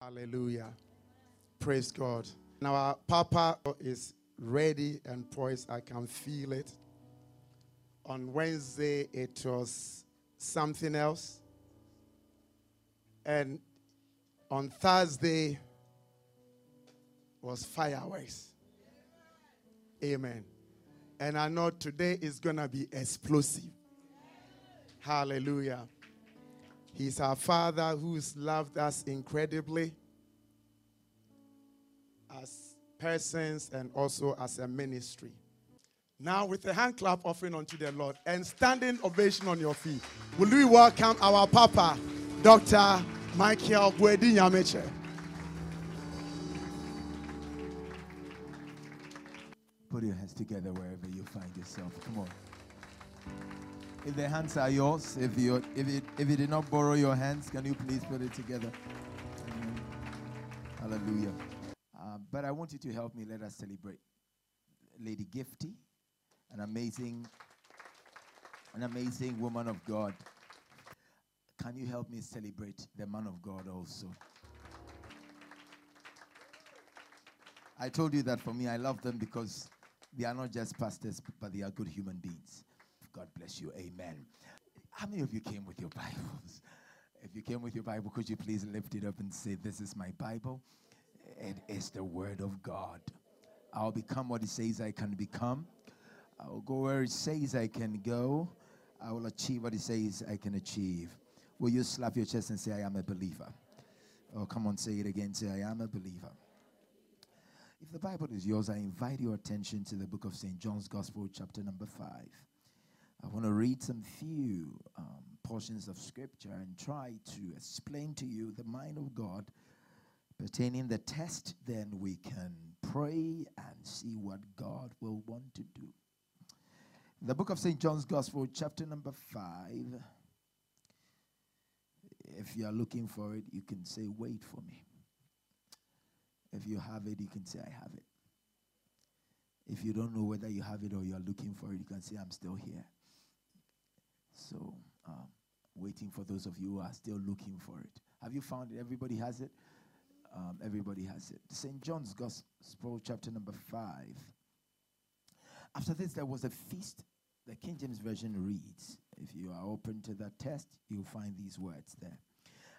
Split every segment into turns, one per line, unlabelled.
Hallelujah. Praise God. Now, our Papa is ready and poised. I can feel it. On Wednesday, it was something else. And on Thursday was fireworks. Amen. And I know today is going to be explosive. Hallelujah. He's our Father who's loved us incredibly as persons and also as a ministry. Now, with a hand clap offering unto the Lord and standing ovation on your feet, will we welcome our Papa, Dr. Michael Bwedi Nyameche.
Put your hands together wherever you find yourself. Come on. If the hands are yours, if you if it if you did not borrow your hands, can you please put it together? Amen. Hallelujah. Um, but I want you to help me. Let us celebrate Lady Gifty, an amazing, an amazing woman of God. Can you help me celebrate the man of God also? I told you that for me, I love them because they are not just pastors, but they are good human beings. God bless you. Amen. How many of you came with your Bibles? If you came with your Bible, could you please lift it up and say, This is my Bible? It is the Word of God. I'll become what it says I can become. I'll go where it says I can go. I will achieve what it says I can achieve. Will you slap your chest and say, I am a believer? Oh, come on, say it again. Say, I am a believer. If the Bible is yours, I invite your attention to the book of St. John's Gospel, chapter number five. I want to read some few um, portions of scripture and try to explain to you the mind of God pertaining the test. Then we can pray and see what God will want to do. The book of St. John's Gospel, chapter number five. If you are looking for it, you can say, Wait for me. If you have it, you can say, I have it. If you don't know whether you have it or you are looking for it, you can say, I'm still here. So, um, waiting for those of you who are still looking for it. Have you found it? Everybody has it? Um, everybody has it. St. John's Gospel, chapter number 5. After this, there was a feast. The King James Version reads, if you are open to that test, you'll find these words there.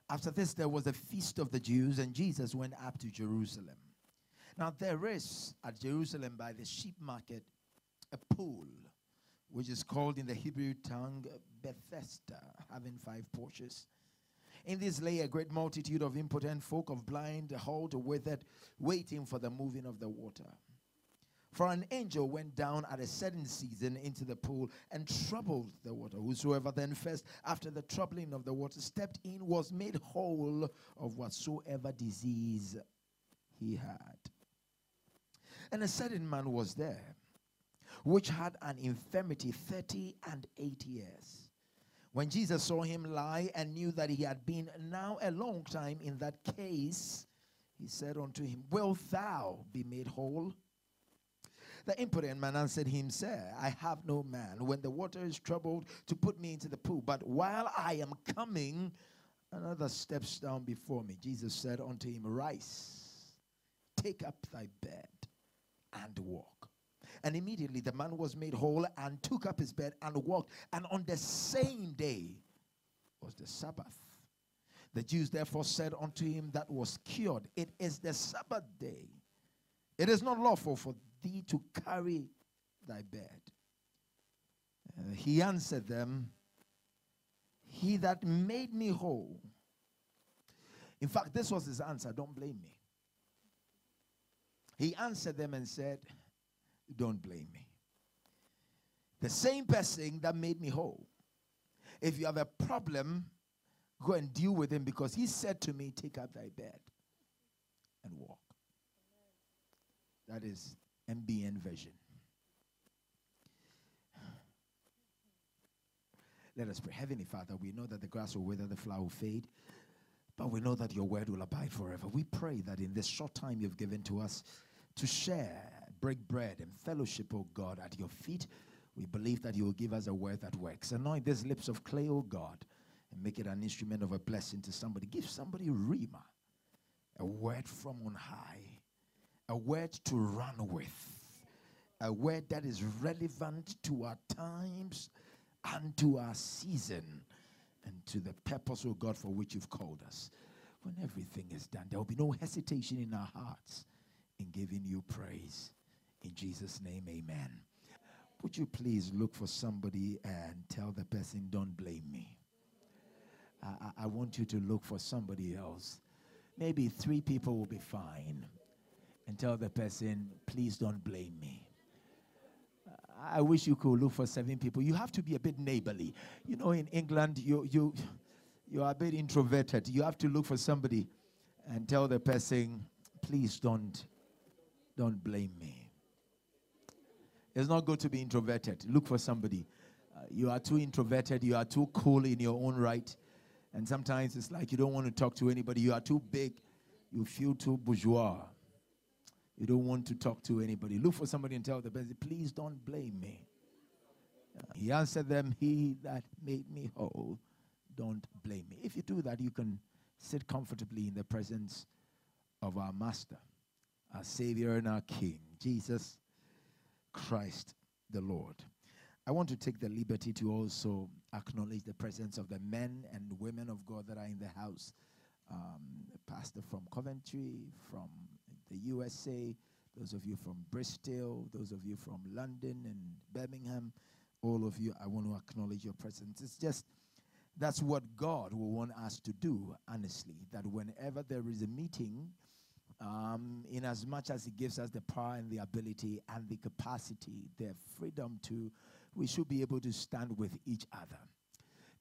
After this, there was a feast of the Jews, and Jesus went up to Jerusalem. Now, there is at Jerusalem by the sheep market a pool, which is called in the Hebrew tongue Bethesda, having five porches. In this lay a great multitude of impotent folk, of blind, halt, withered, waiting for the moving of the water. For an angel went down at a certain season into the pool and troubled the water. Whosoever then first, after the troubling of the water, stepped in was made whole of whatsoever disease he had. And a certain man was there, which had an infirmity thirty and eight years. When Jesus saw him lie and knew that he had been now a long time in that case, he said unto him, Wilt thou be made whole? The impotent man answered him, Sir, I have no man when the water is troubled to put me into the pool. But while I am coming, another steps down before me. Jesus said unto him, Rise, take up thy bed and walk. And immediately the man was made whole and took up his bed and walked. And on the same day was the Sabbath. The Jews therefore said unto him that was cured, It is the Sabbath day. It is not lawful for thee to carry thy bed. Uh, he answered them, He that made me whole. In fact, this was his answer. Don't blame me. He answered them and said, Don't blame me. The same person that made me whole. If you have a problem, go and deal with him because he said to me, Take up thy bed and walk. That is MBN version. Let us pray. Heavenly Father, we know that the grass will wither, the flower will fade, but we know that your word will abide forever. We pray that in this short time you've given to us to share, break bread, and fellowship, oh God, at your feet, we believe that you will give us a word that works. Anoint these lips of clay, oh God, and make it an instrument of a blessing to somebody. Give somebody rhema, a word from on high, a word to run with, a word that is relevant to our times and to our season and to the purpose, of God, for which you've called us. When everything is done, there will be no hesitation in our hearts in giving you praise. In Jesus' name, amen. Would you please look for somebody and tell the person, don't blame me? I, I, want you to look for somebody else. Maybe three people will be fine. And tell the person, please don't blame me. I wish you could look for seven people. You have to be a bit neighborly. You know, in England, you, you, you are a bit introverted. You have to look for somebody and tell the person, please don't, don't blame me. It's not good to be introverted. Look for somebody. Uh, you are too introverted. You are too cool in your own right. And sometimes it's like you don't want to talk to anybody. You are too big. You feel too bourgeois. You don't want to talk to anybody. Look for somebody and tell the person, please don't blame me. Uh, he answered them, He that made me whole, don't blame me. If you do that, you can sit comfortably in the presence of our Master, our Savior, and our King, Jesus Christ the Lord. I want to take the liberty to also acknowledge the presence of the men and women of God that are in the house. Um, pastor from Coventry, from the USA, those of you from Bristol, those of you from London and Birmingham, all of you, I want to acknowledge your presence. It's just that's what God will want us to do, honestly, that whenever there is a meeting, um, in as much as He gives us the power and the ability and the capacity, the freedom to, we should be able to stand with each other.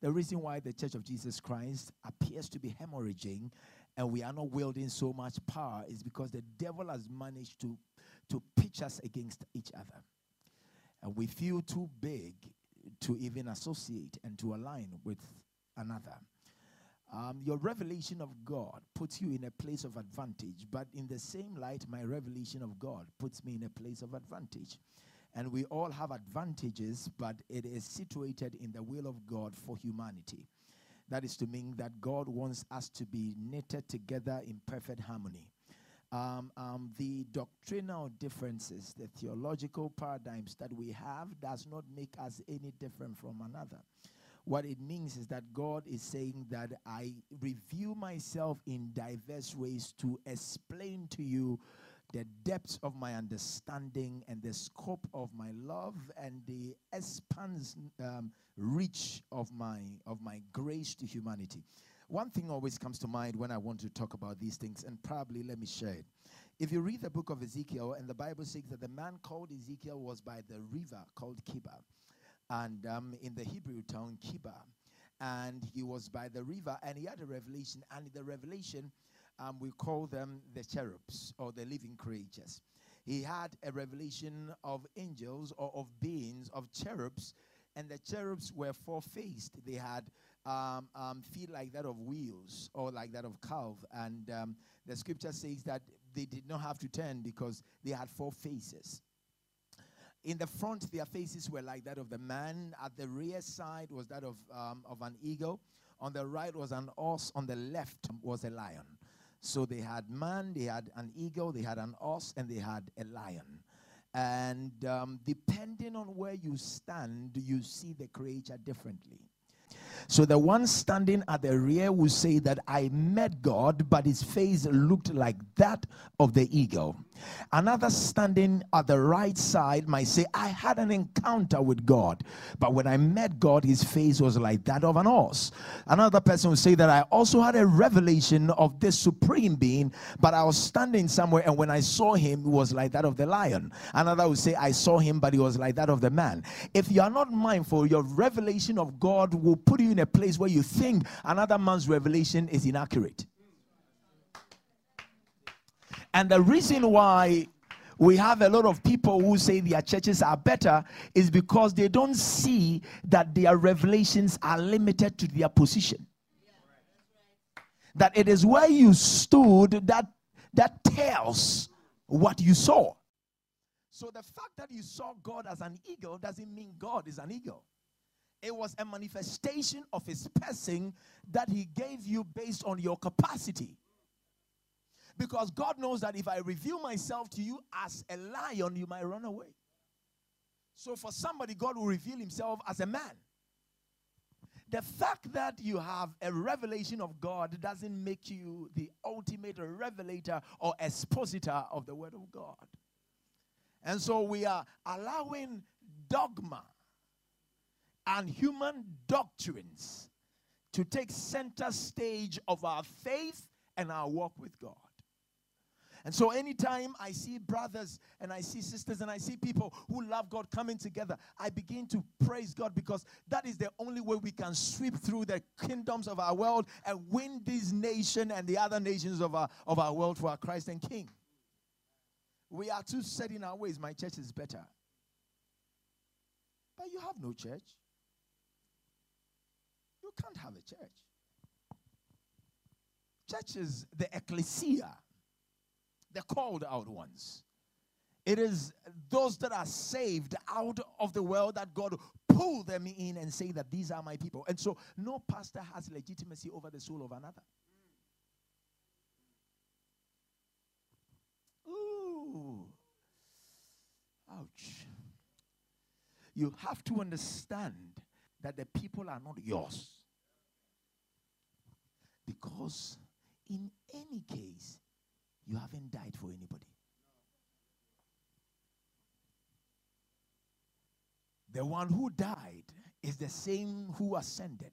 The reason why the Church of Jesus Christ appears to be hemorrhaging and we are not wielding so much power is because the devil has managed to, to pitch us against each other. And we feel too big to even associate and to align with another. Um, your revelation of God puts you in a place of advantage, but in the same light, my revelation of God puts me in a place of advantage. And we all have advantages, but it is situated in the will of God for humanity. That is to mean that God wants us to be knitted together in perfect harmony. Um, um, the doctrinal differences, the theological paradigms that we have, does not make us any different from another. What it means is that God is saying that I review myself in diverse ways to explain to you the depths of my understanding and the scope of my love and the expanse um, reach of my of my grace to humanity. One thing always comes to mind when I want to talk about these things, and probably let me share it. If you read the book of Ezekiel, and the Bible says that the man called Ezekiel was by the river called Chebar, and um, in the Hebrew tongue, Chebar, and he was by the river, and he had a revelation, and the revelation um, we call them the cherubs or the living creatures. He had a revelation of angels or of beings, of cherubs, and the cherubs were four faced. They had um, um, feet like that of wheels or like that of calf. And um, the scripture says that they did not have to turn because they had four faces. In the front, their faces were like that of the man. At the rear side was that of, um, of an eagle. On the right was an ox. On the left was a lion. So they had man, they had an eagle, they had an ox, and they had a lion. And um, depending on where you stand, you see the creature differently. So the one standing at the rear will say that I met God, but his face looked like that of the eagle. Another standing at the right side might say, I had an encounter with God, but when I met God, his face was like that of an horse. Another person will say that I also had a revelation of this supreme being, but I was standing somewhere and when I saw him, it was like that of the lion. Another will say, I saw him, but he was like that of the man. If you are not mindful, your revelation of God will put you in a place where you think another man's revelation is inaccurate. And the reason why we have a lot of people who say their churches are better is because they don't see that their revelations are limited to their position. That it is where you stood that that tells what you saw. So the fact that you saw God as an eagle doesn't mean God is an eagle. It was a manifestation of his person that he gave you based on your capacity. Because God knows that if I reveal myself to you as a lion, you might run away. So for somebody, God will reveal himself as a man. The fact that you have a revelation of God doesn't make you the ultimate revelator or expositor of the Word of God. And so we are allowing dogma and human doctrines to take center stage of our faith and our walk with God. And so, anytime I see brothers and I see sisters and I see people who love God coming together, I begin to praise God because that is the only way we can sweep through the kingdoms of our world and win this nation and the other nations of our, of our world for our Christ and King. We are too set in our ways. My church is better. But you have no church. You can't have a church. Church is the ecclesia the called out ones. It is those that are saved out of the world that God pull them in and say that these are my people. And so no pastor has legitimacy over the soul of another. Ooh. Ouch. You have to understand that the people are not yours. Because in any case, you haven't died for anybody. The one who died is the same who ascended,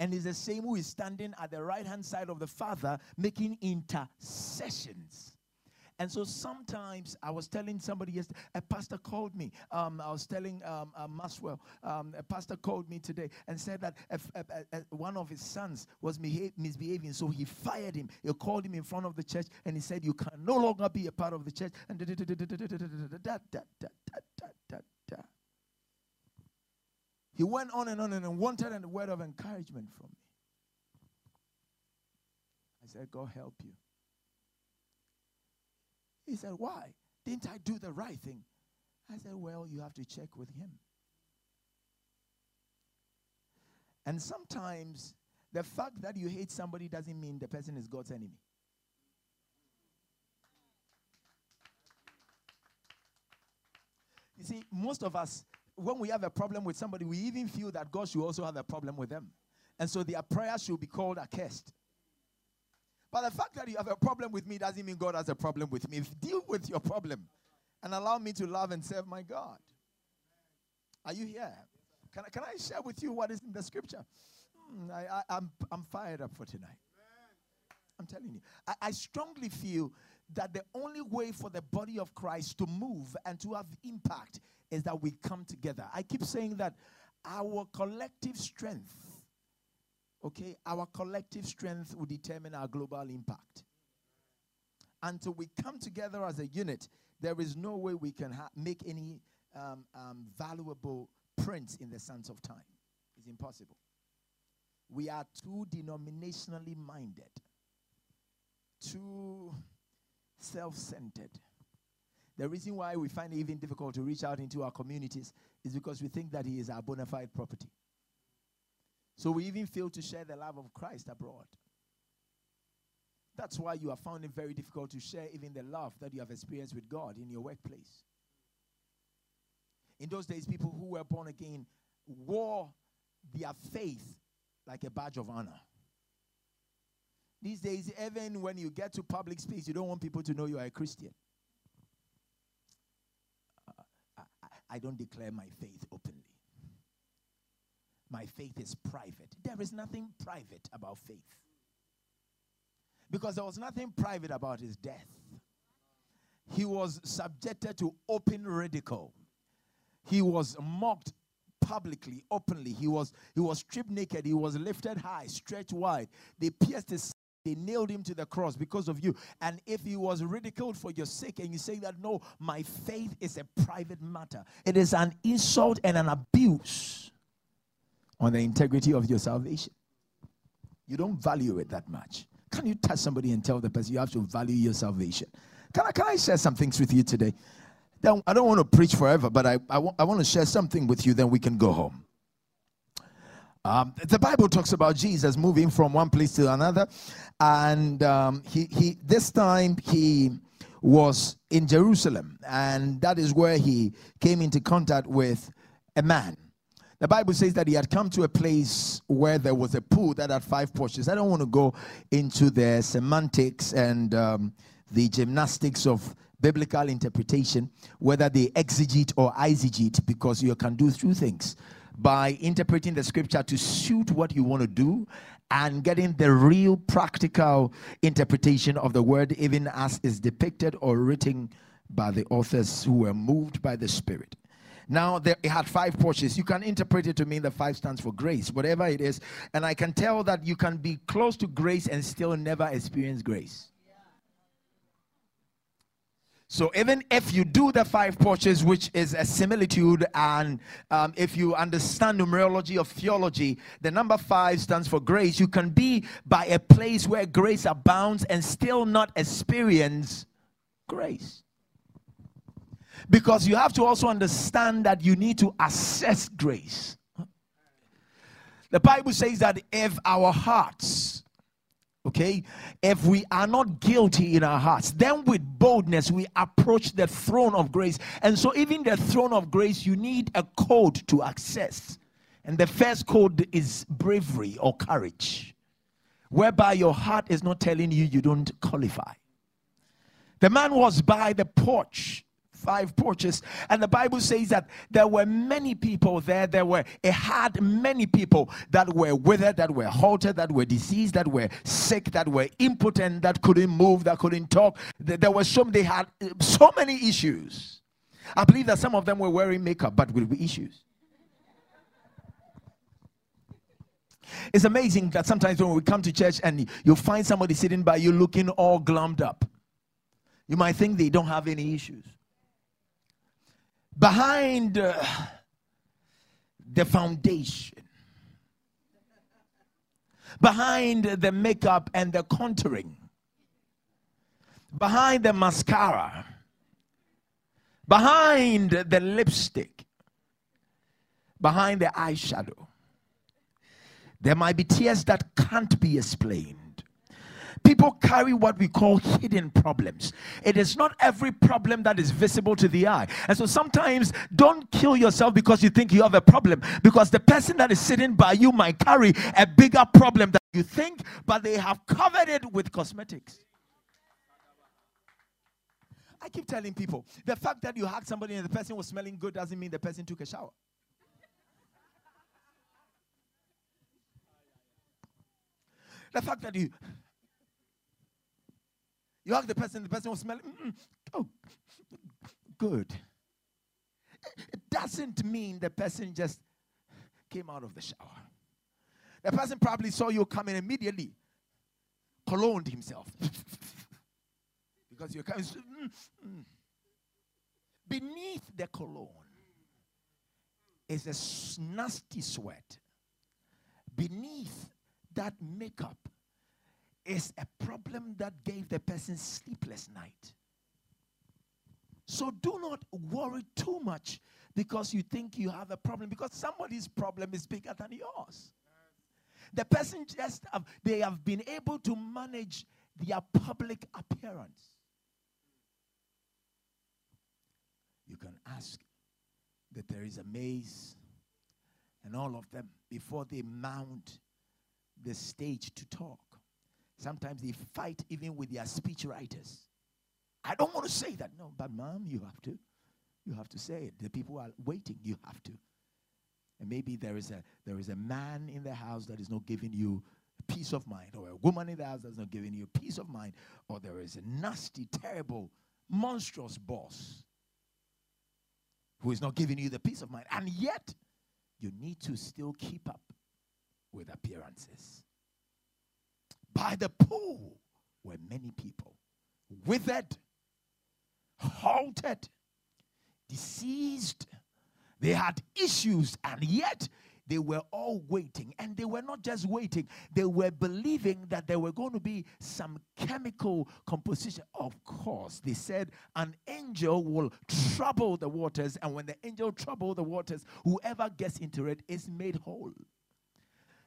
and is the same who is standing at the right hand side of the Father making intercessions and so sometimes I was telling somebody yesterday, a pastor called me. Um, I was telling um, uh, Maswell, um, a pastor called me today and said that uh, uh, one of his sons was misbehaving, so he fired him. He called him in front of the church and he said, You can no longer be a part of the church. And he went on and on and wanted a word of encouragement from me. I said, God help you. He said, Why? Didn't I do the right thing? I said, Well, you have to check with him. And sometimes the fact that you hate somebody doesn't mean the person is God's enemy. You see, most of us, when we have a problem with somebody, we even feel that God should also have a problem with them. And so their prayer should be called accursed. But the fact that you have a problem with me doesn't mean God has a problem with me. Deal with your problem and allow me to love and serve my God. Are you here? Can I, can I share with you what is in the scripture? Hmm, I, I, I'm, I'm fired up for tonight. I'm telling you. I, I strongly feel that the only way for the body of Christ to move and to have impact is that we come together. I keep saying that our collective strength okay, our collective strength will determine our global impact. Until we come together as a unit, there is no way we can ha- make any um, um, valuable prints in the sands of time. It's impossible. We are too denominationally minded, too self centered. The reason why we find it even difficult to reach out into our communities is because we think that he is our bona fide property. So we even fail to share the love of Christ abroad. That's why you have found it very difficult to share even the love that you have experienced with God in your workplace. In those days, people who were born again wore their faith like a badge of honor. These days, even when you get to public space, you don't want people to know you are a Christian. Uh, I, I don't declare my faith openly. My faith is private. There is nothing private about faith. Because there was nothing private about his death. He was subjected to open ridicule. He was mocked publicly, openly. He was he was stripped naked. He was lifted high, stretched wide. They pierced his they nailed him to the cross because of you. And if he was ridiculed for your sake, and you say that, no, my faith is a private matter, it is an insult and an abuse on the integrity of your salvation. You don't value it that much. Can you touch somebody and tell the person you have to value your salvation? Can I, can I share some things with you today? I don't want to preach forever, but I, I, w- I want to share something with you, then we can go home. Um, the Bible talks about Jesus moving from one place to another, and um, he, he this time he was in Jerusalem, and that is where he came into contact with a man. The Bible says that he had come to a place where there was a pool that had five porches. I don't want to go into the semantics and um, the gymnastics of biblical interpretation, whether they exegete or eisegete, because you can do two things by interpreting the scripture to suit what you want to do and getting the real practical interpretation of the word, even as is depicted or written by the authors who were moved by the Spirit. Now, there, it had five porches. You can interpret it to mean the five stands for grace, whatever it is. And I can tell that you can be close to grace and still never experience grace. So even if you do the five porches, which is a similitude, and um, if you understand numerology of theology, the number five stands for grace. You can be by a place where grace abounds and still not experience grace. Because you have to also understand that you need to assess grace. The Bible says that if our hearts Okay, if we are not guilty in our hearts, then with boldness we approach the throne of grace. And so, even the throne of grace, you need a code to access. And the first code is bravery or courage, whereby your heart is not telling you you don't qualify. The man was by the porch five porches. And the Bible says that there were many people there. There were, it had many people that were withered, that were halted, that were diseased, that were sick, that were impotent, that couldn't move, that couldn't talk. There were some, they had so many issues. I believe that some of them were wearing makeup, but with issues. It's amazing that sometimes when we come to church and you find somebody sitting by you looking all glummed up, you might think they don't have any issues behind uh, the foundation, behind the makeup and the contouring, behind the mascara, behind the lipstick, behind the eyeshadow. There might be tears that can't be explained. People carry what we call hidden problems. It is not every problem that is visible to the eye. And so sometimes don't kill yourself because you think you have a problem, because the person that is sitting by you might carry a bigger problem than you think, but they have covered it with cosmetics. I keep telling people the fact that you hugged somebody and the person was smelling good doesn't mean the person took a shower. The fact that you you hug the person, the person will smell. Mm-mm. Oh, good. It doesn't mean the person just came out of the shower. The person probably saw you coming immediately, cologned himself. because you're coming. Mm, mm. Beneath the cologne is a nasty sweat. Beneath that makeup is a problem that gave the person sleepless night. So do not worry too much because you think you have a problem because somebody's problem is bigger than yours. The person just have, they have been able to manage their public appearance. You can ask that Theresa May's and all of them before they mount the stage to talk. Sometimes they fight even with their speech writers. I don't want to say that. No, but mom, you have to. You have to say it. The people are waiting. You have to. And maybe there is a there is a man in the house that is not giving you peace of mind, or a woman in the house that's not giving you peace of mind, or there is a nasty, terrible, monstrous boss who is not giving you the peace of mind. And yet, you need to still keep up with appearances. By the pool were many people withered, halted, diseased. They had issues, and yet they were all waiting. And they were not just waiting, they were believing that there were going to be some chemical composition. Of course, they said an angel will trouble the waters, and when the angel trouble the waters, whoever gets into it is made whole.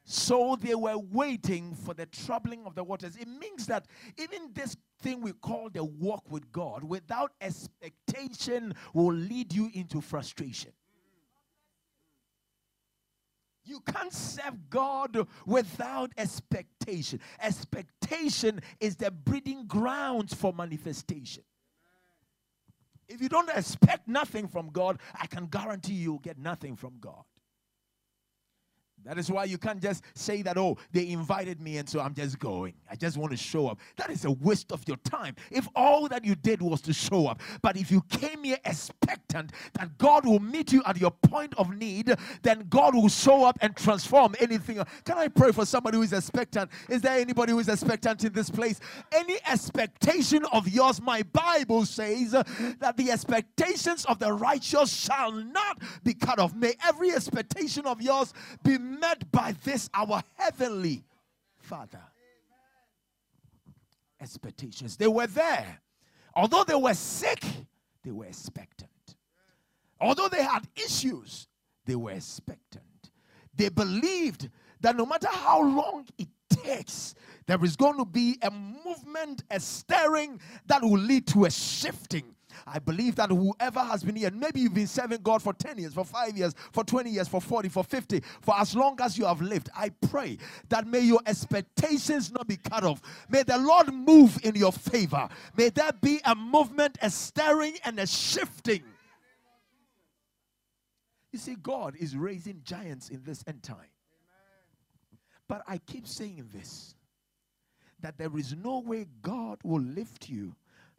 So they were waiting for the troubling of the waters. It means that even this thing we call the walk with God without expectation will lead you into frustration. You can't serve God without expectation. Expectation is the breeding grounds for manifestation. If you don't expect nothing from God, I can guarantee you'll get nothing from God. That is why you can't just say that, oh, they invited me and so I'm just going. I just want to show up. That is a waste of your time. If all that you did was to show up, but if you came here expectant that God will meet you at your point of need, then God will show up and transform anything. Can I pray for somebody who is expectant? Is there anybody who is expectant in this place? Any expectation of yours, my Bible says that the expectations of the righteous shall not be cut off. May every expectation of yours be met by this our heavenly Father. Expectations. They were there. Although they were sick, they were expectant. Although they had issues, they were expectant. They believed that no matter how long it takes, there is going to be a movement, a stirring that will lead to a shifting I believe that whoever has been here, maybe you've been serving God for 10 years, for 5 years, for 20 years, for 40, for 50, for as long as you have lived, I pray that may your expectations not be cut off. May the Lord move in your favor. May there be a movement, a stirring, and a shifting. You see, God is raising giants in this end time. But I keep saying this that there is no way God will lift you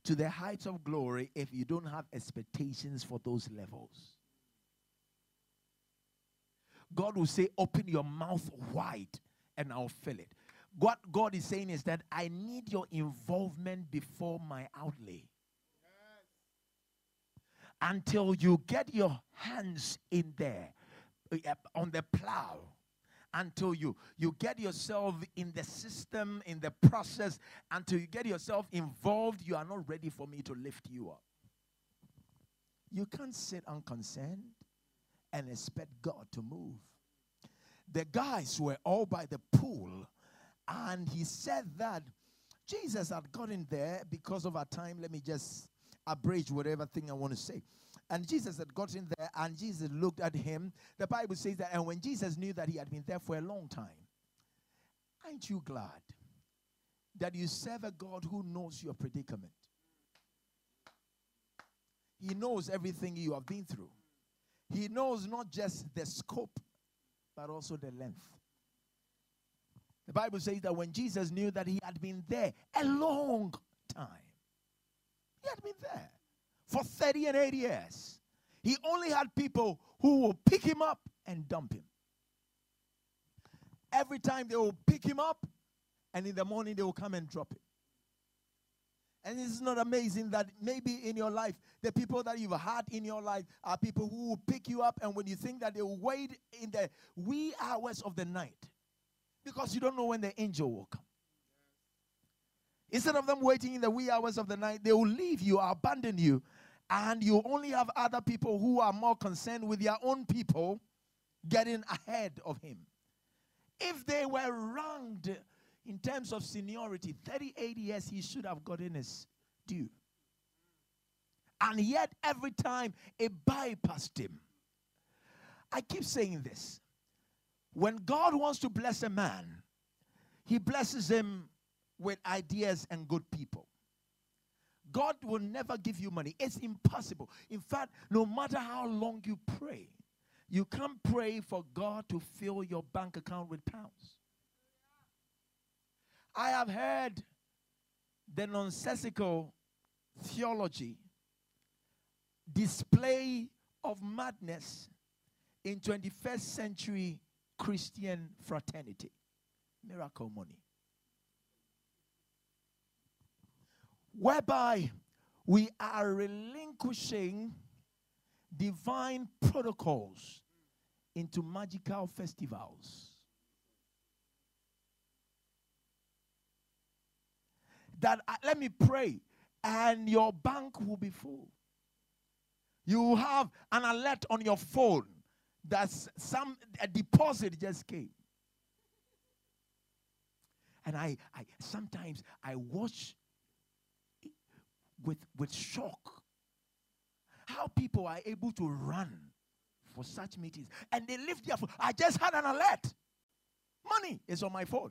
to the heights of glory if you don't have expectations for those levels. God will say, Open your mouth wide and I'll fill it. What God is saying is that I need your involvement before my outlay. Until you get your hands in there uh, on the plow until you you get yourself in the system in the process until you get yourself involved you are not ready for me to lift you up. You can't sit unconcerned and expect god to move. The guys were all by the pool and he said that jesus had gotten there because of our time. Let me just abridge whatever thing i want to say and Jesus had gotten there, and Jesus looked at him. The Bible says that, and when Jesus knew that he had been there for a long time, aren't you glad that you serve a God who knows your predicament? He knows everything you have been through. He knows not just the scope, but also the length. The Bible says that when Jesus knew that he had been there a long time, he had been there for 30 and 80 years. He only had people who will pick him up and dump him. Every time they will pick him up, and in the morning they will come and drop him. And it's not amazing that maybe in your life, the people that you've had in your life are people who will pick you up, and when you think that they will wait in the wee hours of the night, because you don't know when the angel will come. Instead of them waiting in the wee hours of the night, they will leave you, abandon you, and you only have other people who are more concerned with their own people getting ahead of him. If they were ranked in terms of seniority, 38 years he should have gotten his due. And yet, every time it bypassed him. I keep saying this. When God wants to bless a man, he blesses him with ideas and good people. God will never give you money. It's impossible. In fact, no matter how long you pray, you can't pray for God to fill your bank account with pounds. I have heard the nonsensical theology display of madness in 21st century Christian fraternity. Miracle money. Whereby we are relinquishing divine protocols into magical festivals. That uh, let me pray, and your bank will be full. You have an alert on your phone that some a deposit just came. And I, I sometimes I watch with, with shock how people are able to run for such meetings and they live there. I just had an alert. Money is on my phone.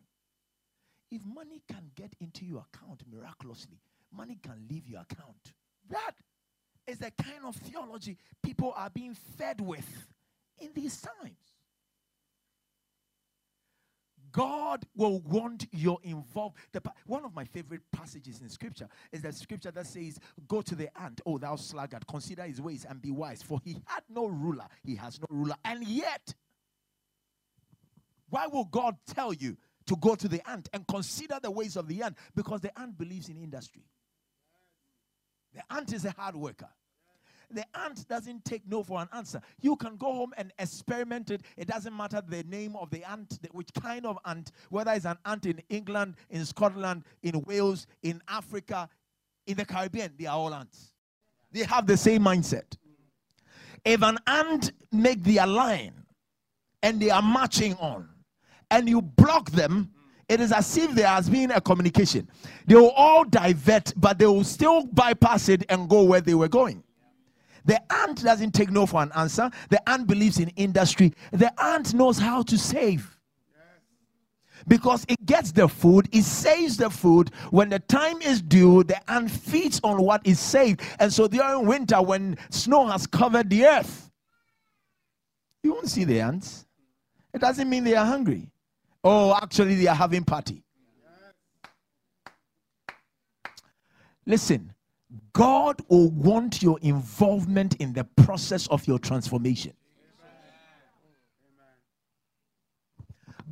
If money can get into your account miraculously, money can leave your account. That is the kind of theology people are being fed with in these times. God will want your involved. One of my favorite passages in scripture is the scripture that says, Go to the ant, O thou sluggard, consider his ways and be wise, for he had no ruler, he has no ruler. And yet, why will God tell you to go to the ant and consider the ways of the ant? Because the ant believes in industry. The ant is a hard worker. The ant doesn't take no for an answer. You can go home and experiment it. It doesn't matter the name of the ant, which kind of ant, whether it's an ant in England, in Scotland, in Wales, in Africa, in the Caribbean, they are all ants. They have the same mindset. If an ant make their line and they are marching on, and you block them, it is as if there has been a communication. They will all divert, but they will still bypass it and go where they were going. The ant doesn't take no for an answer. The ant believes in industry. The ant knows how to save. Because it gets the food, it saves the food. When the time is due, the ant feeds on what is saved. And so during winter, when snow has covered the earth, you won't see the ants. It doesn't mean they are hungry. Oh, actually, they are having party. Listen, God will want your involvement in the process of your transformation.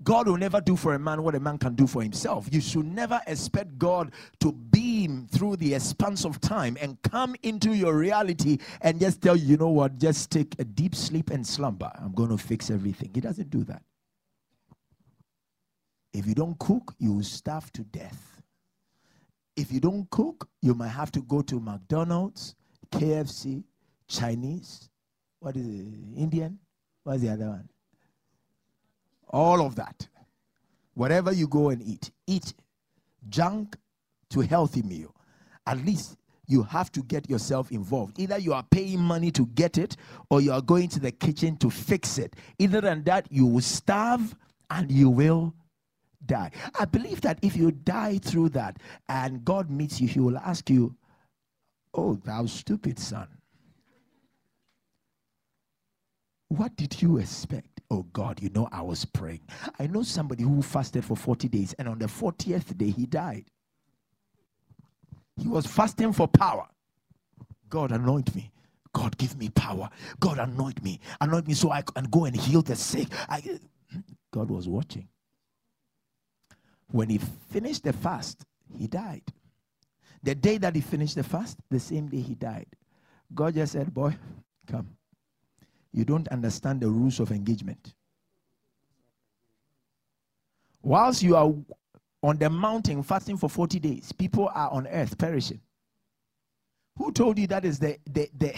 God will never do for a man what a man can do for himself. You should never expect God to beam through the expanse of time and come into your reality and just tell you, you know what, just take a deep sleep and slumber. I'm going to fix everything. He doesn't do that. If you don't cook, you will starve to death. If you don't cook, you might have to go to McDonald's, KFC, Chinese, what is it, Indian? What's the other one? All of that. Whatever you go and eat, eat junk to healthy meal. At least you have to get yourself involved. Either you are paying money to get it or you are going to the kitchen to fix it. Either than that, you will starve and you will die. I believe that if you die through that and God meets you, He will ask you, Oh, thou stupid son. What did you expect? Oh God, you know, I was praying. I know somebody who fasted for 40 days, and on the 40th day, he died. He was fasting for power. God, anoint me. God, give me power. God, anoint me. Anoint me so I can go and heal the sick. I, God was watching. When he finished the fast, he died. The day that he finished the fast, the same day he died. God just said, Boy, come. You don't understand the rules of engagement. Whilst you are on the mountain fasting for 40 days, people are on earth perishing. Who told you that is the, the, the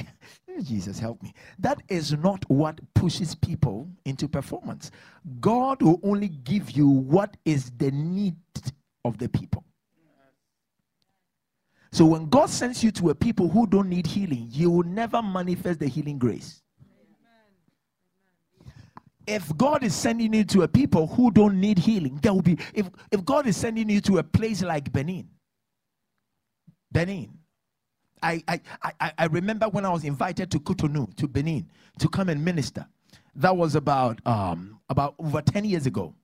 Jesus help me? That is not what pushes people into performance. God will only give you what is the need of the people. So when God sends you to a people who don't need healing, you will never manifest the healing grace. If God is sending you to a people who don't need healing, there will be if, if God is sending you to a place like Benin, Benin, I, I, I, remember when I was invited to Cotonou, to Benin, to come and minister. That was about, um, about over 10 years ago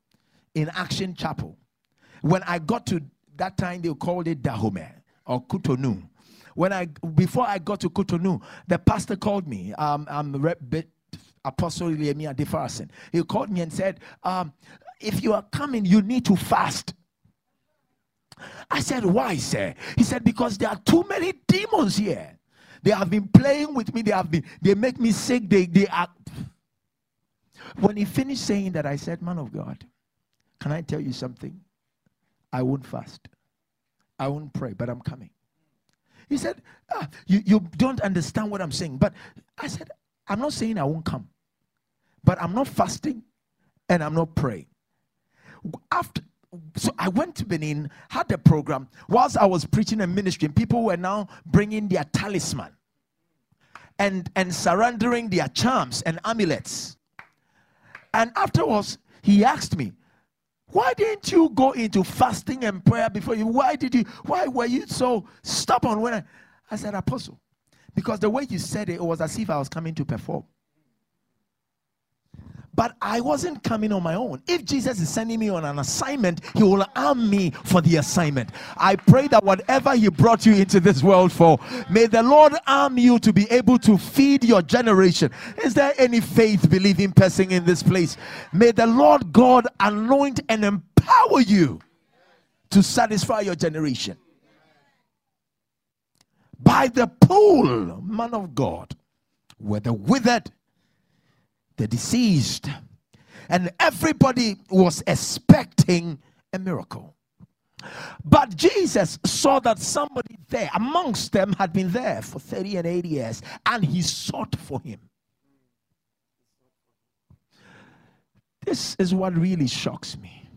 in Action Chapel. When I got to that time, they called it Dahomey or Cotonou. When I, before I got to Cotonou, the pastor called me. Um, I'm Rep, Apostle Yemia Defarson. He called me and said, um, if you are coming, you need to fast. I said, Why, sir? He said, Because there are too many demons here. They have been playing with me. They have been, they make me sick. They, they are. When he finished saying that, I said, Man of God, can I tell you something? I won't fast. I won't pray, but I'm coming. He said, ah, you, you don't understand what I'm saying. But I said, I'm not saying I won't come, but I'm not fasting and I'm not praying. After so I went to Benin, had a program. Whilst I was preaching and ministering, people were now bringing their talisman and, and surrendering their charms and amulets. And afterwards, he asked me, why didn't you go into fasting and prayer before you? Why did you? Why were you so stubborn when I, I said, Apostle? Because the way you said it, it was as if I was coming to perform. But I wasn't coming on my own. If Jesus is sending me on an assignment, He will arm me for the assignment. I pray that whatever He brought you into this world for, may the Lord arm you to be able to feed your generation. Is there any faith believing person in this place? May the Lord God anoint and empower you to satisfy your generation. By the pool, man of God, where the withered the deceased, and everybody was expecting a miracle. But Jesus saw that somebody there amongst them had been there for 30 and 80 years, and he sought for him. This is what really shocks me.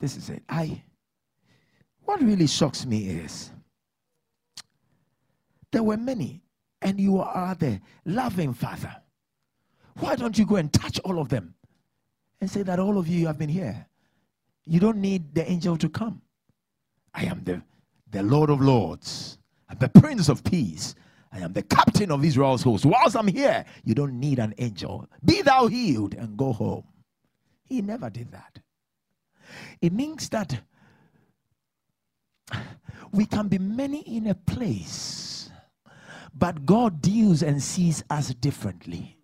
This is it. I what really shocks me is there were many and you are the loving Father. Why don't you go and touch all of them and say that all of you have been here? You don't need the angel to come. I am the, the Lord of Lords, I'm the Prince of Peace. I am the captain of Israel's host. Whilst I'm here, you don't need an angel. Be thou healed and go home. He never did that. It means that we can be many in a place but God deals and sees us differently.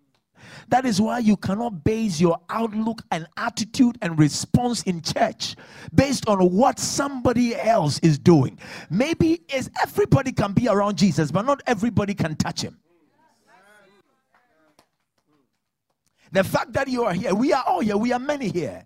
That is why you cannot base your outlook and attitude and response in church based on what somebody else is doing. Maybe is everybody can be around Jesus, but not everybody can touch him. The fact that you are here, we are all here, we are many here,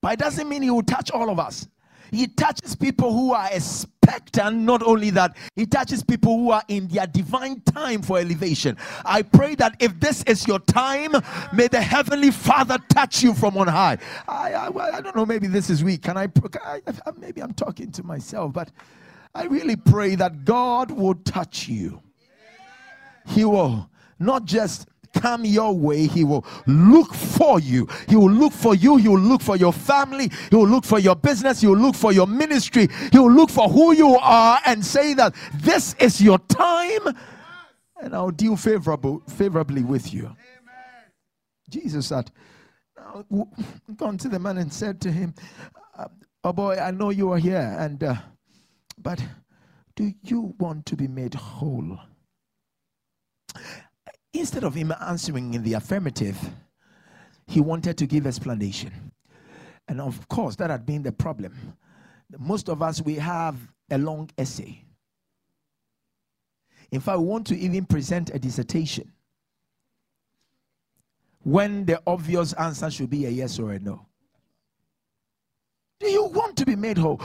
but it doesn't mean he will touch all of us. He touches people who are expectant. Not only that, He touches people who are in their divine time for elevation. I pray that if this is your time, may the Heavenly Father touch you from on high. I, I, I don't know, maybe this is weak. Can I, can I? Maybe I'm talking to myself, but I really pray that God will touch you. He will not just come your way, He will look for you. He will look for you. He will look for your family. He will look for your business. He will look for your ministry. He will look for who you are and say that this is your time and I'll deal favorable, favorably with you. Amen. Jesus said, now, gone to the man and said to him, uh, Oh boy, I know you are here, and uh, but do you want to be made whole? Instead of him answering in the affirmative, he wanted to give explanation. And of course, that had been the problem. Most of us, we have a long essay. In fact, we want to even present a dissertation when the obvious answer should be a yes or a no. Do you want to be made whole?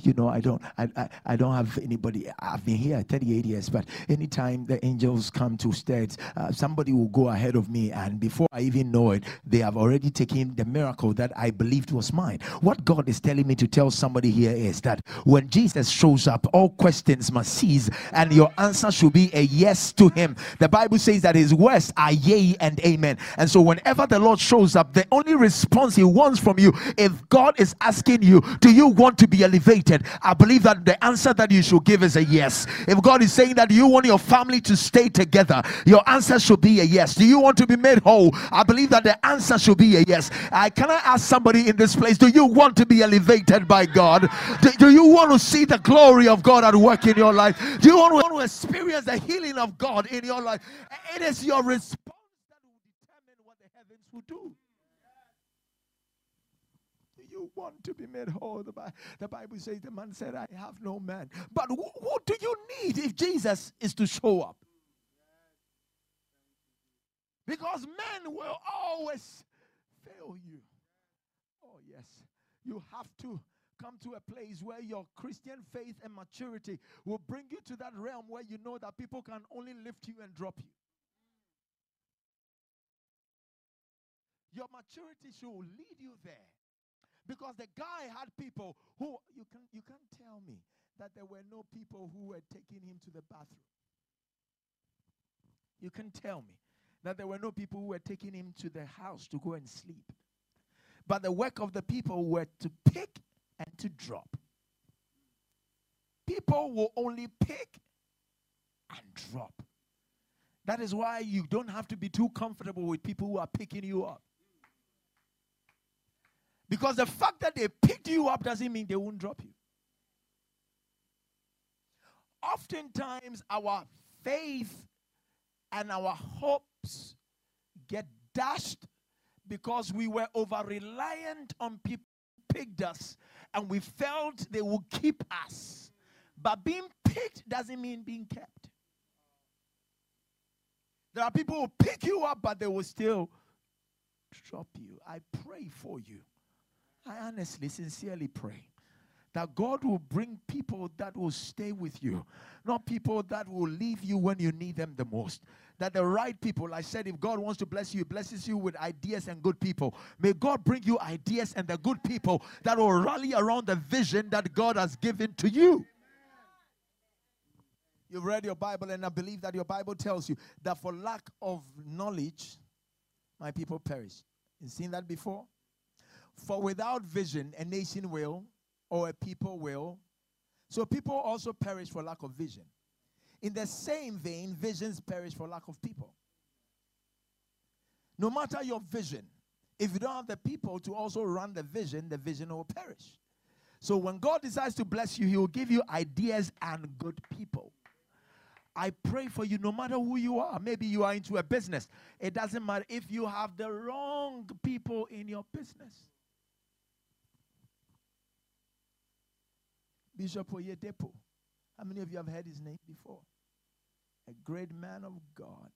You know, I don't. I, I, I don't have anybody. I've been here 38 years, but anytime the angels come to state, uh, somebody will go ahead of me, and before I even know it, they have already taken the miracle that I believed was mine. What God is telling me to tell somebody here is that when Jesus shows up, all questions must cease, and your answer should be a yes to Him. The Bible says that His words are yea and amen. And so, whenever the Lord shows up, the only response He wants from you, if God is asking you, do you want to be elevated? I believe that the answer that you should give is a yes. If God is saying that you want your family to stay together, your answer should be a yes. Do you want to be made whole? I believe that the answer should be a yes. I can I ask somebody in this place, do you want to be elevated by God? Do, do you want to see the glory of God at work in your life? Do you want to, want to experience the healing of God in your life? It is your response that will determine what the heavens will do want to be made whole. The, the Bible says the man said, I have no man. But who, who do you need if Jesus is to show up? Because men will always fail you. Oh, yes. You have to come to a place where your Christian faith and maturity will bring you to that realm where you know that people can only lift you and drop you. Your maturity should lead you there. Because the guy had people who you can you can't tell me that there were no people who were taking him to the bathroom. You can tell me that there were no people who were taking him to the house to go and sleep. But the work of the people were to pick and to drop. People will only pick and drop. That is why you don't have to be too comfortable with people who are picking you up. Because the fact that they picked you up doesn't mean they won't drop you. Oftentimes, our faith and our hopes get dashed because we were over reliant on people who picked us and we felt they would keep us. But being picked doesn't mean being kept. There are people who pick you up, but they will still drop you. I pray for you. I honestly, sincerely pray that God will bring people that will stay with you, not people that will leave you when you need them the most. That the right people, I said, if God wants to bless you, He blesses you with ideas and good people. May God bring you ideas and the good people that will rally around the vision that God has given to you. You've read your Bible, and I believe that your Bible tells you that for lack of knowledge, my people perish. You seen that before? For without vision, a nation will, or a people will. So people also perish for lack of vision. In the same vein, visions perish for lack of people. No matter your vision, if you don't have the people to also run the vision, the vision will perish. So when God decides to bless you, He will give you ideas and good people. I pray for you no matter who you are. Maybe you are into a business. It doesn't matter if you have the wrong people in your business. Bishop Oyedepo. How many of you have heard his name before? A great man of God,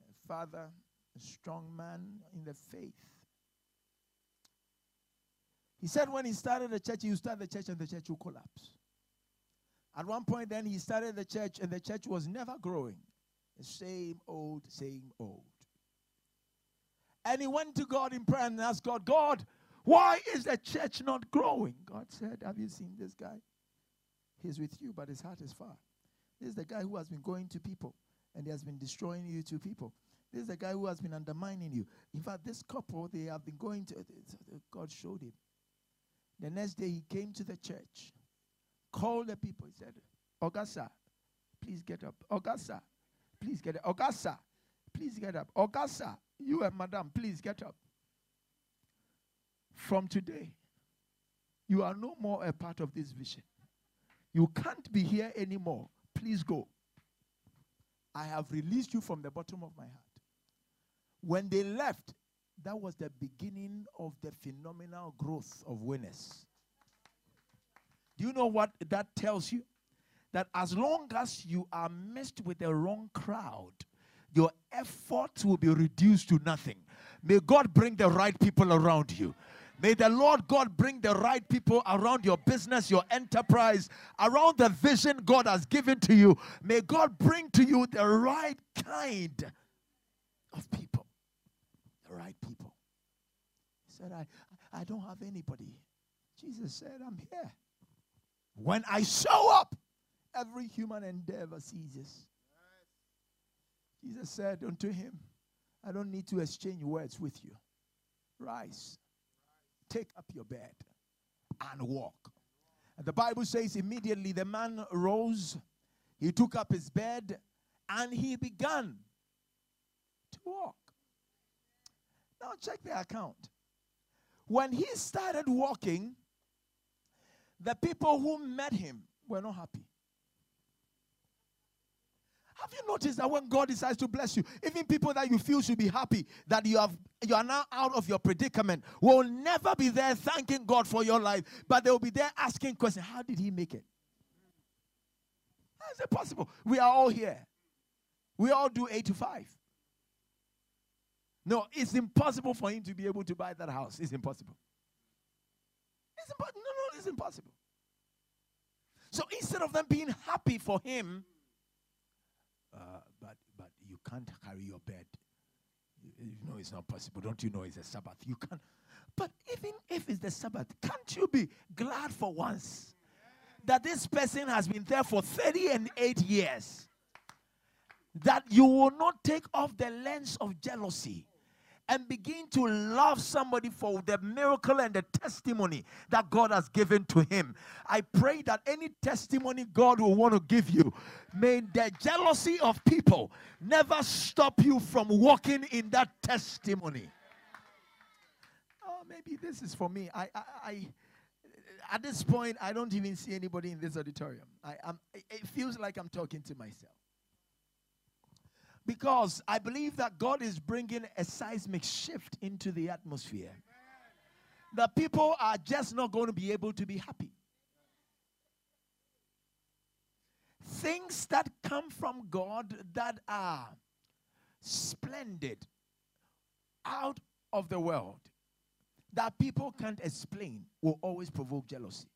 a father, a strong man in the faith. He said when he started the church, he would start the church and the church would collapse. At one point, then he started the church, and the church was never growing. The same old, same old. And he went to God in prayer and asked God, God, why is the church not growing? God said, Have you seen this guy? He's with you, but his heart is far. This is the guy who has been going to people and he has been destroying you to people. This is the guy who has been undermining you. In fact, this couple, they have been going to, God showed him. The next day, he came to the church called the people. He said, Augusta, please get up. Augusta, please get up. Augusta, please get up. Augusta, you and madam, please get up. From today, you are no more a part of this vision. You can't be here anymore. Please go. I have released you from the bottom of my heart. When they left, that was the beginning of the phenomenal growth of winners. Do you know what that tells you? That as long as you are mixed with the wrong crowd, your efforts will be reduced to nothing. May God bring the right people around you. May the Lord God bring the right people around your business, your enterprise, around the vision God has given to you. May God bring to you the right kind of people. The right people. He said, I, I don't have anybody. Jesus said, I'm here. When I show up, every human endeavor ceases. Jesus said unto him, I don't need to exchange words with you. Rise, take up your bed, and walk. The Bible says immediately the man rose, he took up his bed, and he began to walk. Now, check the account. When he started walking, the people who met him were not happy. Have you noticed that when God decides to bless you, even people that you feel should be happy that you have you are now out of your predicament will never be there thanking God for your life, but they will be there asking questions. How did he make it? How is it possible? We are all here. We all do eight to five. No, it's impossible for him to be able to buy that house. It's impossible. It's impossible. No, no, it's impossible. So instead of them being happy for him, uh, but but you can't carry your bed. You, know it's not possible. Don't you know it's a Sabbath? You can't. But even if it's the Sabbath, can't you be glad for once that this person has been there for 30 and 8 years? That you will not take off the lens of jealousy and begin to love somebody for the miracle and the testimony that God has given to him. I pray that any testimony God will want to give you, may the jealousy of people never stop you from walking in that testimony. Oh, maybe this is for me. I, I, I at this point, I don't even see anybody in this auditorium. I, am it feels like I'm talking to myself. Because I believe that God is bringing a seismic shift into the atmosphere. That people are just not going to be able to be happy. Things that come from God that are splendid, out of the world, that people can't explain, will always provoke jealousy.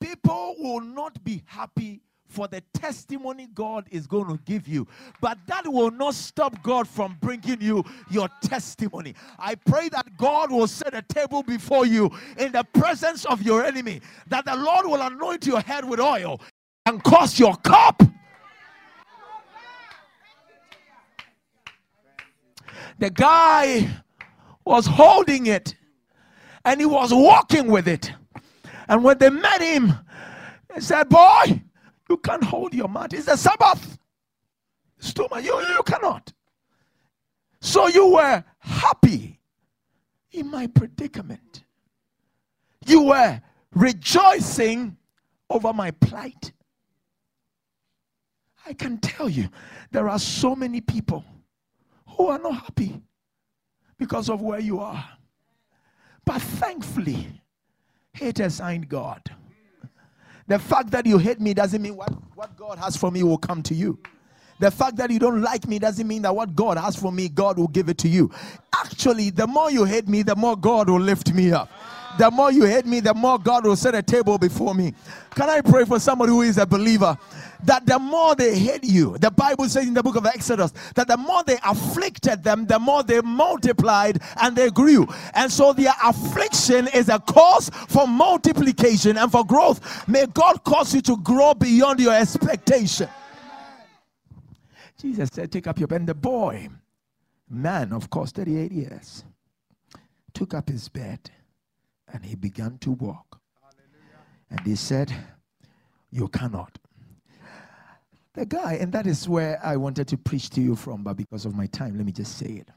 People will not be happy for the testimony God is going to give you. But that will not stop God from bringing you your testimony. I pray that God will set a table before you in the presence of your enemy, that the Lord will anoint your head with oil and cause your cup. The guy was holding it and he was walking with it. And when they met him, he said, Boy, you can't hold your mouth. It's the Sabbath. Stoma, you, you cannot. So you were happy in my predicament. You were rejoicing over my plight. I can tell you, there are so many people who are not happy because of where you are. But thankfully, haters ain't God. The fact that you hate me doesn't mean what, what God has for me will come to you. The fact that you don't like me doesn't mean that what God has for me, God will give it to you. Actually, the more you hate me, the more God will lift me up. The more you hate me, the more God will set a table before me. Can I pray for somebody who is a believer? That the more they hate you, the Bible says in the book of Exodus that the more they afflicted them, the more they multiplied and they grew. And so their affliction is a cause for multiplication and for growth. May God cause you to grow beyond your expectation. Jesus said, Take up your bed. And the boy, man, of course, 38 years, took up his bed and he began to walk. And he said, You cannot. The guy, and that is where I wanted to preach to you from, but because of my time, let me just say it.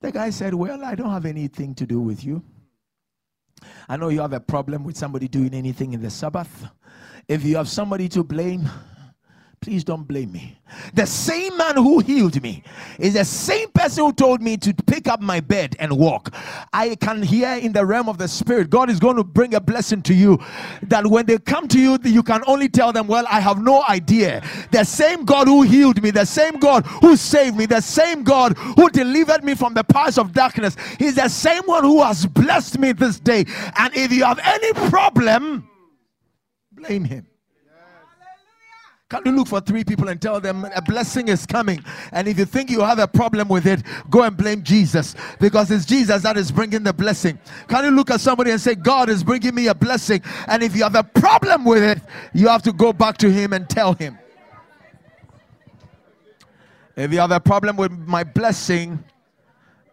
The guy said, Well, I don't have anything to do with you. I know you have a problem with somebody doing anything in the Sabbath. If you have somebody to blame, Please don't blame me. The same man who healed me is the same person who told me to pick up my bed and walk. I can hear in the realm of the spirit, God is going to bring a blessing to you that when they come to you, you can only tell them, Well, I have no idea. The same God who healed me, the same God who saved me, the same God who delivered me from the powers of darkness, He's the same one who has blessed me this day. And if you have any problem, blame Him. Can you look for three people and tell them a blessing is coming? And if you think you have a problem with it, go and blame Jesus because it's Jesus that is bringing the blessing. Can you look at somebody and say, God is bringing me a blessing? And if you have a problem with it, you have to go back to Him and tell Him. If you have a problem with my blessing,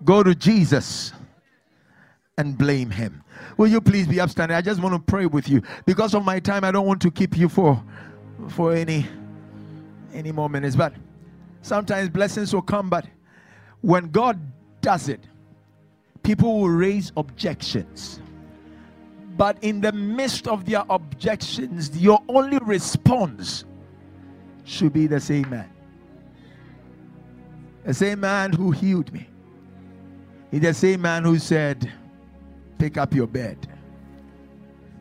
go to Jesus and blame Him. Will you please be upstanding? I just want to pray with you. Because of my time, I don't want to keep you for for any any more minutes. But sometimes blessings will come, but when God does it, people will raise objections. But in the midst of their objections, your only response should be the same man. The same man who healed me. He's the same man who said, Pick up your bed.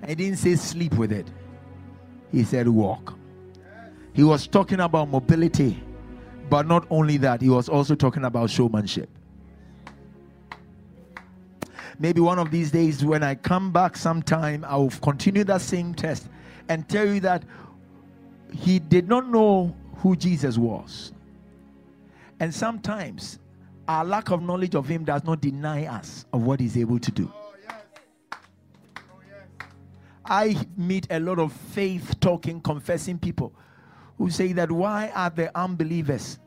I didn't say sleep with it, he said, Walk. He was talking about mobility, but not only that, he was also talking about showmanship. Maybe one of these days, when I come back sometime, I will continue that same test and tell you that he did not know who Jesus was. And sometimes our lack of knowledge of Him does not deny us of what He's able to do.
Oh, yes. Oh, yes.
I meet a lot of faith talking, confessing people who say that why are the unbelievers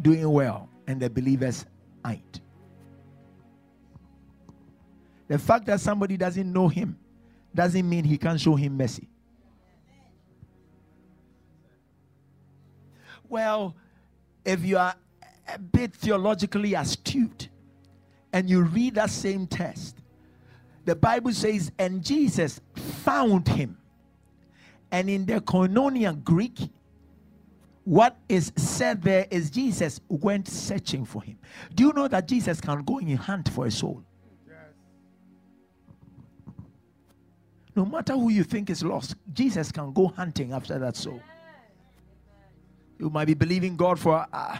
doing well and the believers ain't? The fact that somebody doesn't know him doesn't mean he can't show him mercy. Well, if you are a bit theologically astute and you read that same text, the Bible says, and Jesus found him. And in the Koinonia Greek, what is said there is Jesus went searching for him. Do you know that Jesus can go and hunt for a soul?
Yes.
No matter who you think is lost, Jesus can go hunting after that soul. You might be believing God for uh,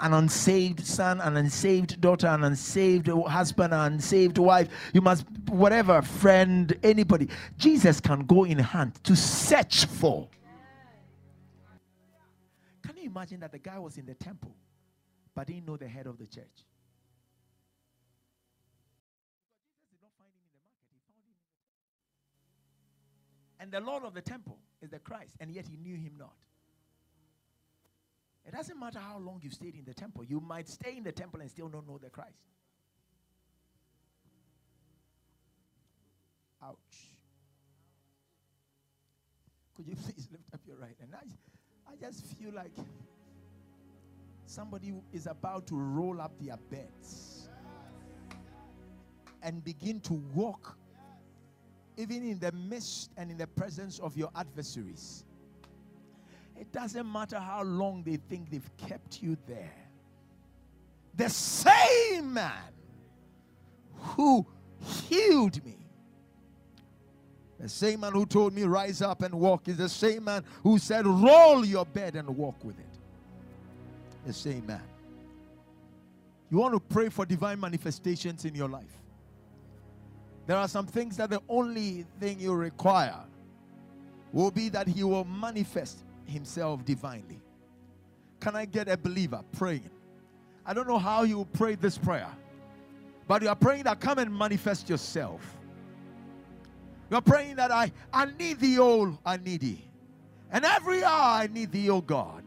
an unsaved son, an unsaved daughter, an unsaved husband, an unsaved wife. You must, whatever, friend, anybody. Jesus can go in hunt to search for. Imagine that the guy was in the temple but didn't know the head of the church? And the Lord of the temple is the Christ, and yet he knew him not. It doesn't matter how long you stayed in the temple, you might stay in the temple and still not know the Christ. Ouch. Could you please lift up your right hand? I, just feel like somebody is about to roll up their beds and begin to walk even in the midst and in the presence of your adversaries. It doesn't matter how long they think they've kept you there. The same man who healed me, the same man who told me, rise up and walk, is the same man who said, roll your bed and walk with it. The same man. You want to pray for divine manifestations in your life. There are some things that the only thing you require will be that He will manifest Himself divinely. Can I get a believer praying? I don't know how you pray this prayer, but you are praying that come and manifest yourself. You're praying that I, I need thee, all I need thee. And every hour I need thee, O God.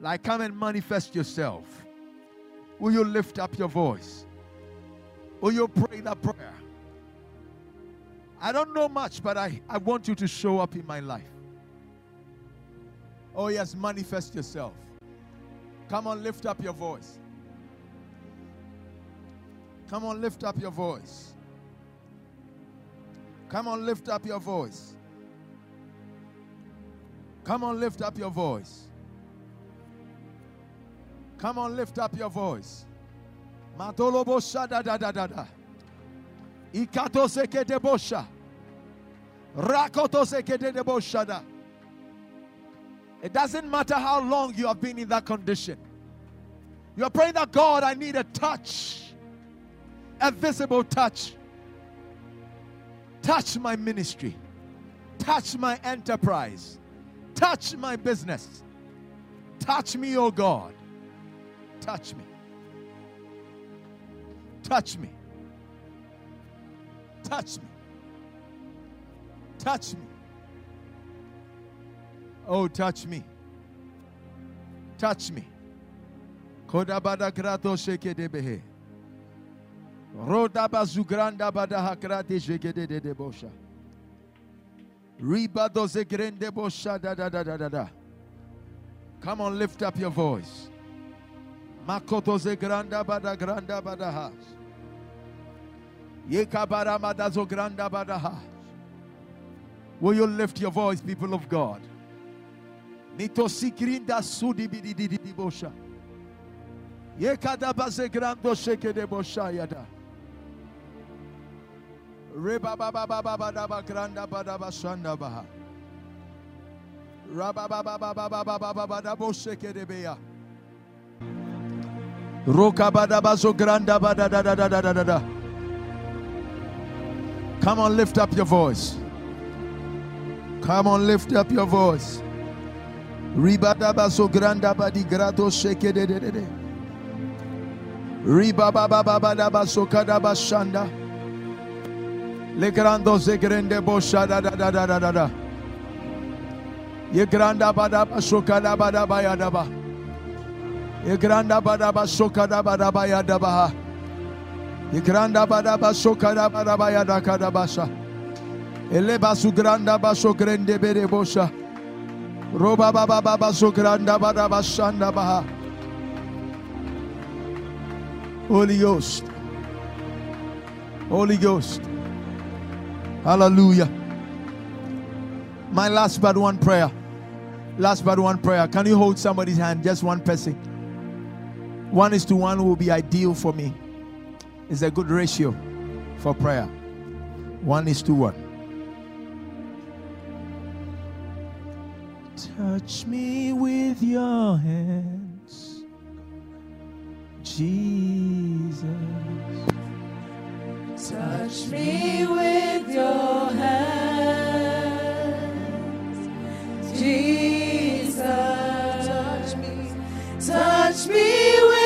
Like come and manifest yourself. Will you lift up your voice? Will you pray that prayer? I don't know much, but I, I want you to show up in my life. Oh, yes, manifest yourself. Come on, lift up your voice. Come on, lift up your voice. Come on, lift up your voice. Come on, lift up your voice. Come on, lift up your voice. Matolobo shada da da da da. Ikato seke de bosha. Rakoto seke de boshada. It doesn't matter how long you have been in that condition. You are praying that God, I need a touch, a visible touch. Touch my ministry, touch my enterprise, touch my business. Touch me, oh God. Touch me. Touch me. Touch me. Touch me. Oh, touch me. Touch me. Roda bazugranda bada hakrate sheke de de bosha. Riba doze grande bosha da da da da da da. Come on, lift up your voice. Makoto ze granda bada granda bada has. Yeka bara madazo granda bada has. Will you lift your voice, people of God? Nitosikrinda sudi bidi di di bosha. Yekada baze grando sheke de bosha yada. Reba baba baba baba ba granda bada bashanda baha. Raba baba baba baba baba bazo granda bada da da da da da da da. Come on, lift up your voice. Come on, lift up your voice. Ribada baso granda badi grato sheke de de de de. Riba baba baba da basoka da bashanda. Le grando se grande bosha da da da da da da da. Ye granda bada basoka da bada baya da ba. Ye granda bada basoka da bada baya da ba. Ye granda bada basoka da bada baya da kada basha. Ele basu granda baso grande bere bosha. Roba baba baba so granda bada bashanda baha. Holy Ghost. Holy Ghost. Hallelujah. My last but one prayer. Last but one prayer. Can you hold somebody's hand? Just one person. One is to one will be ideal for me. It's a good ratio for prayer. One is to one. Touch me with your hands, Jesus.
Touch me with your hands, Jesus. Touch me, touch me with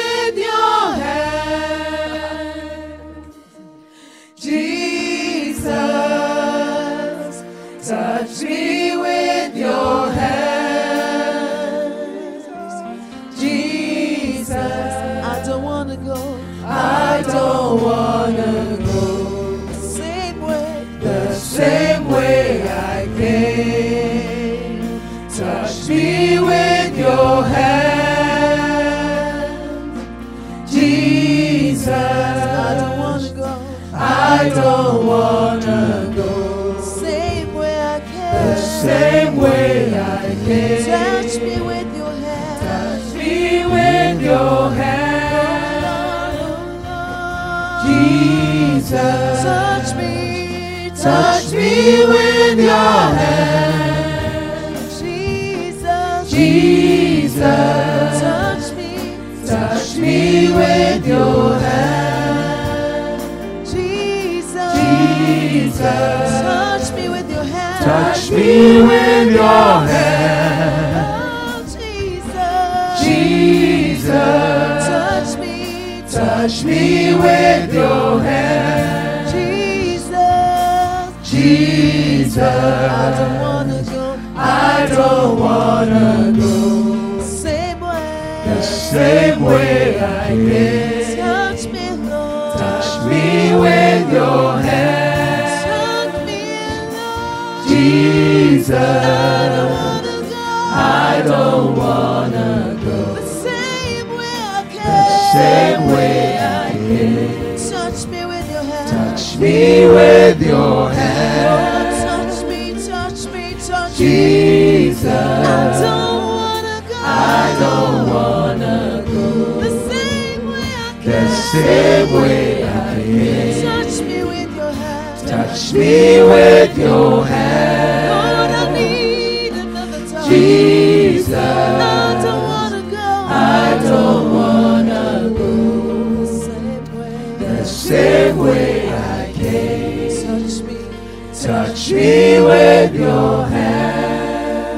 touch me with your hand. Jesus, Jesus, touch me, touch me with your hand. Jesus, Jesus, touch me with your hand. Touch me with your I don't wanna go.
I don't wanna go
Same way.
the same way I came.
Touch me, Lord.
Touch me with your hand.
Touch me, Lord.
Jesus.
Touch me with your hand. Lord, I need another touch.
Jesus.
I don't wanna go.
I don't wanna go
the same way.
the same way I came.
Touch me.
Touch me with your hand.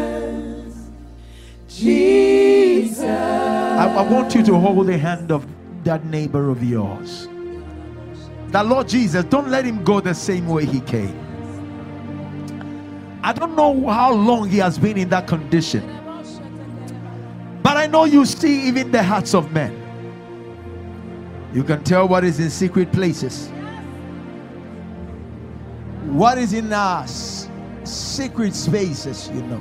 Jesus. I, I want you to hold the hand of that neighbor of yours. That Lord Jesus, don't let him go the same way he came. I don't know how long he has been in that condition, but I know you see even the hearts of men. You can tell what is in secret places. What is in us? Secret spaces, you know.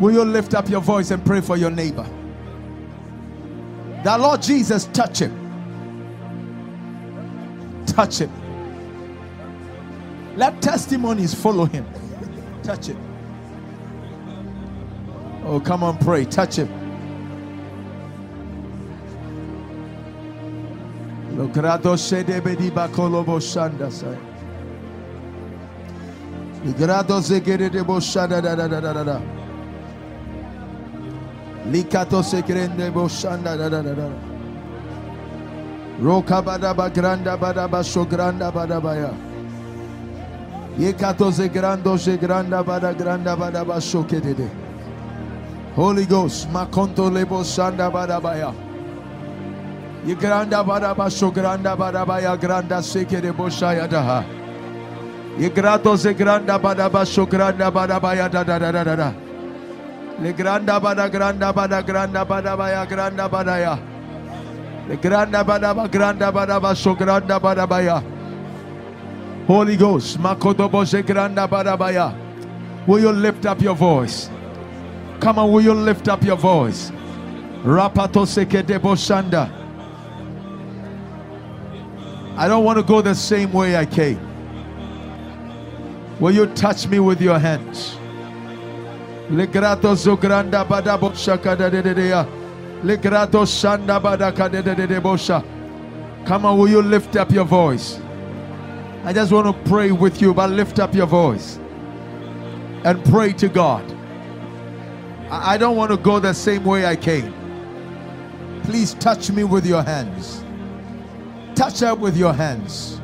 Will you lift up your voice and pray for your neighbor? The Lord Jesus, touch him. Touch him. Let testimonies follow him. Touch him. Oh, come on, pray. Touch him. Roka badaba granda badaba so granda badabaya. Yekatoze grando se granda bada granda badaba so kedede. Holy Ghost, makonto lebo sanda badabaya. Ye granda badaba so granda badabaya granda seke de boshaya daha. Ye grato se granda badaba so granda badabaya da da da da da da. Le granda bada granda bada granda badabaya granda granda bada ba granda bada ba so granda bada baya. Holy Ghost, makoto bose granda bada baya. Will you lift up your voice? Come on, will you lift up your voice? Rapato seke de boshanda. I don't want to go the same way I came. Will you touch me with your hands? Legrato zugranda bada bosha kada de de Come on, will you lift up your voice? I just want to pray with you, but lift up your voice and pray to God. I don't want to go the same way I came. Please touch me with your hands. Touch her with your hands.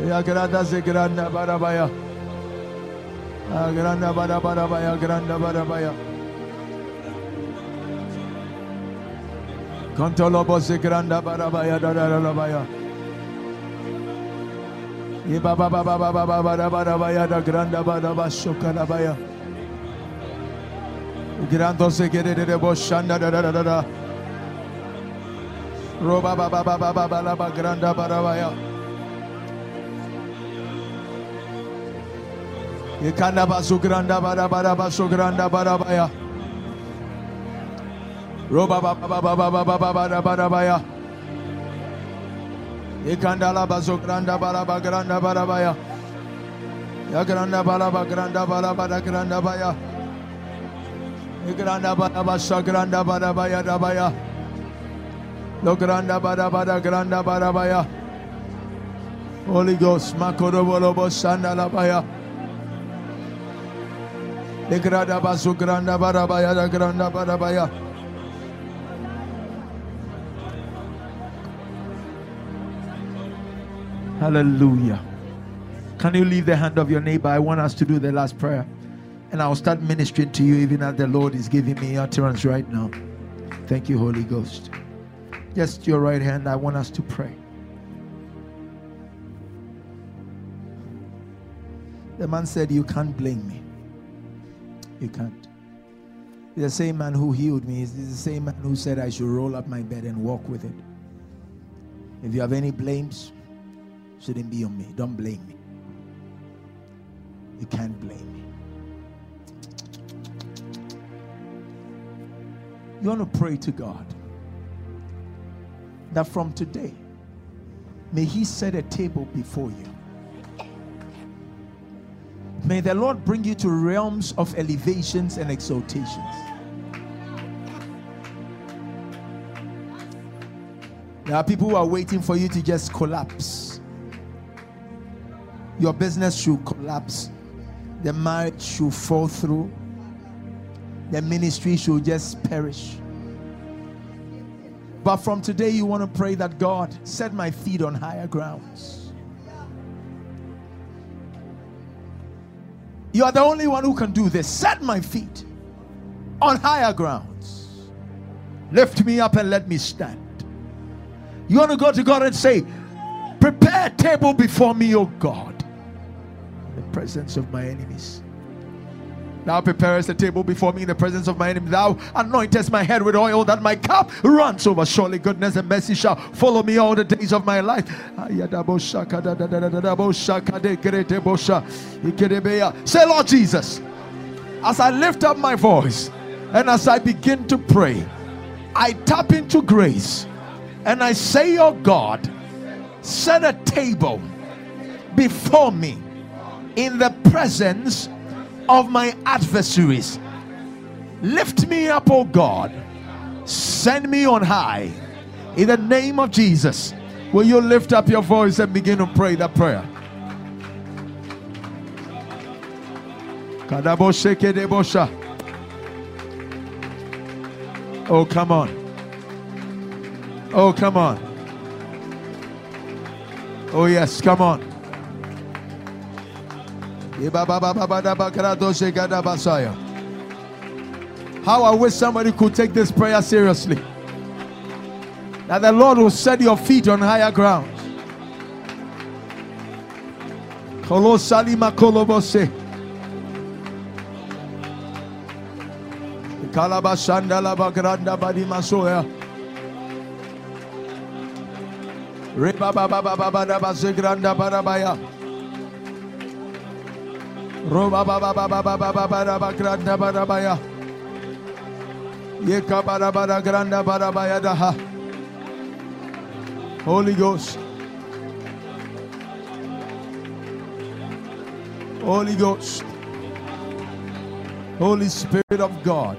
Yagranda Zegranda Barabaya. Agranda Barabarabaya, Granda Barabaya. Contolobo Zegranda Barabaya, Darabaya. Ibaba Baba ba Baba Barabaya, the Granda Baraba Shokarabaya. Grando Zegere de da. Roba Baba Baba Baba Granda Barabaya. Ikanda bazugranda bara. Roba granda granda. Holy Ghost, makorobolobo sandalabaya. baya. Bazo granda granda. Hallelujah. Can you leave the hand of your neighbor? I want us to do the last prayer. And I'll start ministering to you even as the Lord is giving me utterance right now. Thank you, Holy Ghost. Just your right hand, I want us to pray. The man said, You can't blame me. You can't. The same man who healed me is the same man who said I should roll up my bed and walk with it. If you have any blames, shouldn't be on me. Don't blame me. You can't blame me. You want to pray to God that from today, may He set a table before you. May the Lord bring you to realms of elevations and exaltations. There are people who are waiting for you to just collapse. Your business should collapse. The marriage should fall through. The ministry should just perish. But from today, you want to pray that God set my feet on higher grounds. You are the only one who can do this. Set my feet on higher grounds. Lift me up and let me stand. You want to go to God and say, Prepare a table before me, O God, in the presence of my enemies. Thou preparest a table before me in the presence of my enemy. Thou anointest my head with oil that my cup runs over. Surely goodness and mercy shall follow me all the days of my life. Say, Lord Jesus, as I lift up my voice and as I begin to pray, I tap into grace and I say, Oh God, set a table before me in the presence of my adversaries. Lift me up, oh God. Send me on high. In the name of Jesus. Will you lift up your voice and begin to pray that prayer? Oh, come on. Oh, come on. Oh, yes, come on. How I wish somebody could take this prayer seriously. That the Lord will set your feet on higher ground. Reba baba baba baba barabaya. Roba barabaya. Yeka granda. Holy Ghost. Holy Ghost. Holy Spirit of God.